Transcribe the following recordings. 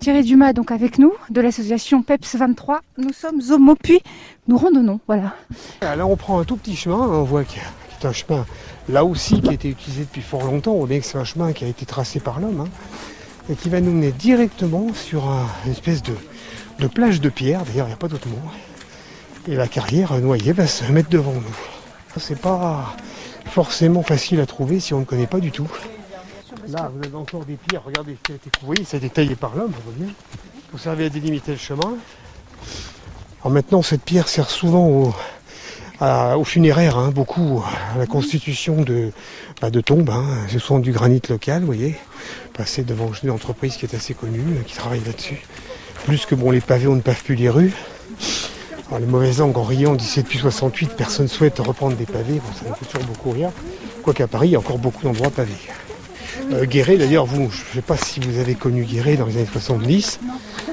Thierry Dumas donc avec nous de l'association PEPS 23. Nous sommes au Maupuy, nous randonnons, voilà. Là on prend un tout petit chemin, on voit qu'il y a un chemin là aussi qui a été utilisé depuis fort longtemps, on bien que c'est un chemin qui a été tracé par l'homme, hein, et qui va nous mener directement sur une espèce de, plage de pierre, d'ailleurs il n'y a pas d'autre mot. Et la carrière noyée va se mettre devant nous. C'est pas forcément facile à trouver si on ne connaît pas du tout. Là, vous avez encore des pierres, regardez, qui a été ça a été taillé par l'homme, vous voyez, pour servir à délimiter le chemin. Alors maintenant, cette pierre sert souvent au, aux funéraires, hein, beaucoup à la constitution de, bah, de tombes. Hein. Ce sont du granit local, vous voyez, passé devant une entreprise qui est assez connue, qui travaille là-dessus. Plus que bon, les pavés, on ne pave plus les rues. les mauvaises langues en riant d'ici depuis 68, personne ne souhaite reprendre des pavés, bon, ça me fait toujours beaucoup rire. Quoiqu'à Paris, il y a encore beaucoup d'endroits pavés. Euh, Guéret, d'ailleurs, vous, je ne sais pas si vous avez connu Guéret dans les années 70.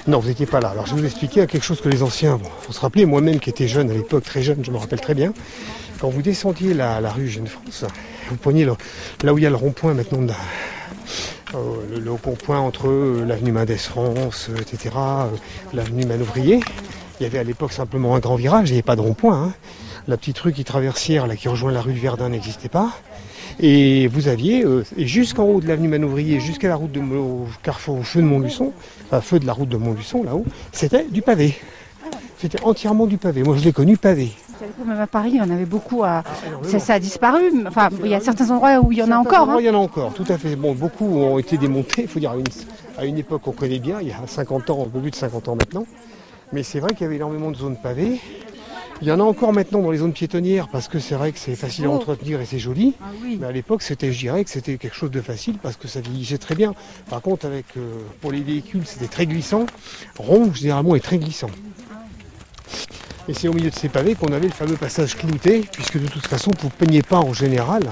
Non, vous n'étiez pas là. Alors je vais vous expliquer quelque chose que les anciens vont se rappeler. Moi-même qui étais jeune à l'époque, très jeune, je me rappelle très bien. Quand vous descendiez la, rue Jeune-France, vous preniez là où il y a le rond-point maintenant, euh, le, rond-point entre euh, l'avenue Mendès France, etc., l'avenue Manouvrier. Il y avait à l'époque simplement un grand virage, il n'y avait pas de rond-point. Hein. La petite rue qui traversière, là, qui rejoint la rue Verdun n'existait pas. Et vous aviez, euh, jusqu'en haut de l'avenue Manouvrier, jusqu'à la route de au carrefour au feu de Montluçon, enfin feu de la route de Montluçon là-haut, c'était du pavé. C'était entièrement du pavé. Moi je l'ai connu pavé. Même à Paris, il y en avait beaucoup. À... Ah, ça, a disparu. Enfin, il y a certains endroits où il y en a encore. Hein. Il y en a encore, tout à fait. Bon, beaucoup ont été démontés. Il faut dire à une, à une époque qu'on connaît bien, il y a 50 ans, un peu plus de 50 ans maintenant. Mais c'est vrai qu'il y avait énormément de zones pavées. Il y en a encore maintenant dans les zones piétonnières parce que c'est vrai que c'est facile à oh. entretenir et c'est joli. Ah Mais à l'époque, c'était, je dirais que c'était quelque chose de facile parce que ça vieillissait très bien. Par contre, avec euh, pour les véhicules, c'était très glissant. Rond, généralement, est très glissant. Et c'est au milieu de ces pavés qu'on avait le fameux passage clouté, puisque de toute façon, vous ne peignez pas en général.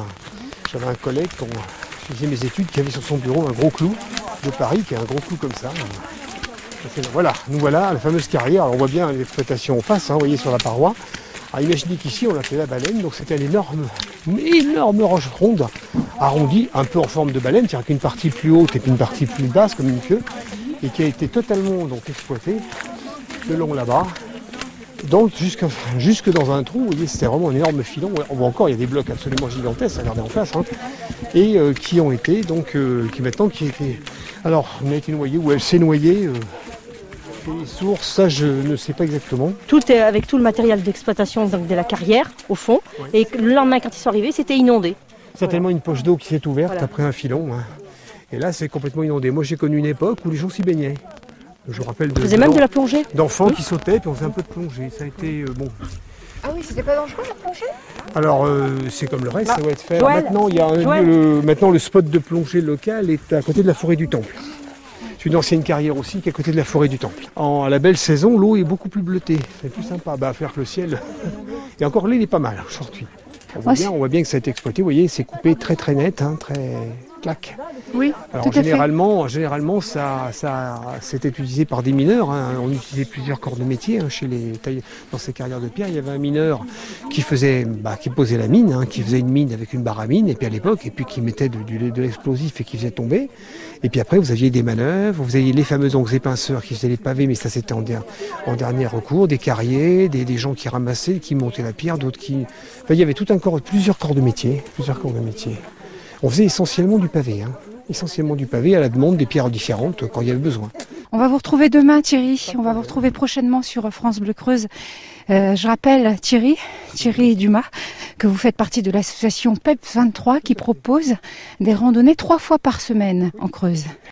J'avais un collègue quand je faisais mes études qui avait sur son bureau un gros clou de Paris, qui est un gros clou comme ça. Voilà, nous voilà la fameuse carrière. on voit bien l'exploitation en face, hein, vous voyez sur la paroi. Alors imaginez qu'ici on a fait la baleine, donc c'était une énorme, énorme roche ronde, arrondie, un peu en forme de baleine, c'est-à-dire qu'une partie plus haute et une partie plus basse comme une queue, et qui a été totalement donc exploitée le long là-bas. Donc jusque, dans un trou, vous voyez, c'était vraiment un énorme filon. On voit encore, il y a des blocs absolument gigantesques, regardez en face, hein, et euh, qui ont été, donc, euh, qui maintenant, qui été, alors, on a été noyé, ou elle s'est noyée, euh, les sources, ça je ne sais pas exactement. Tout est avec tout le matériel d'exploitation de la carrière au fond. Et le lendemain quand ils sont arrivés, c'était inondé. Certainement une poche d'eau qui s'est ouverte après un filon. Hein. Et là c'est complètement inondé. Moi j'ai connu une époque où les gens s'y baignaient. Je vous rappelle de. Vous même de la plongée D'enfants qui sautaient puis on faisait un peu de plongée. Ça a été euh, bon. Ah oui, c'était pas dangereux la plongée? Alors euh, c'est comme le reste, ça va être fait. Maintenant il y a un, maintenant le spot de plongée local est à côté de la forêt du Temple une ancienne carrière aussi qui est à côté de la forêt du Temple. En, à la belle saison, l'eau est beaucoup plus bleutée. C'est plus sympa bah, à faire que le ciel. Et encore il est pas mal aujourd'hui. On voit, bien, on voit bien que ça a été exploité. Vous voyez, c'est coupé très très net, hein, très claque. Oui. Alors généralement, généralement, ça, ça c'était utilisé par des mineurs. Hein. On utilisait plusieurs corps de métier hein, chez les dans ces carrières de pierre. Il y avait un mineur qui faisait, bah, qui posait la mine, qui faisait une mine avec une barre à mine, et puis à l'époque, et puis qui mettait de, de l'explosif et qui faisait tomber. Et puis après, vous aviez des manœuvres, vous aviez les fameux ongles épinceurs qui faisaient les pavés, mais ça c'était en, en, dernier recours, des carriers, des, gens qui ramassaient, qui montaient la pierre, d'autres qui... il y avait tout un corps, plusieurs corps de métier, plusieurs corps de métier. On faisait essentiellement du pavé, hein. Essentiellement du pavé à la demande des pierres différentes quand il y avait besoin. On va vous retrouver demain Thierry, on va vous retrouver prochainement sur France Bleu Creuse. Euh, je rappelle Thierry, Thierry Dumas, que vous faites partie de l'association PEP 23 qui propose des randonnées trois fois par semaine en Creuse.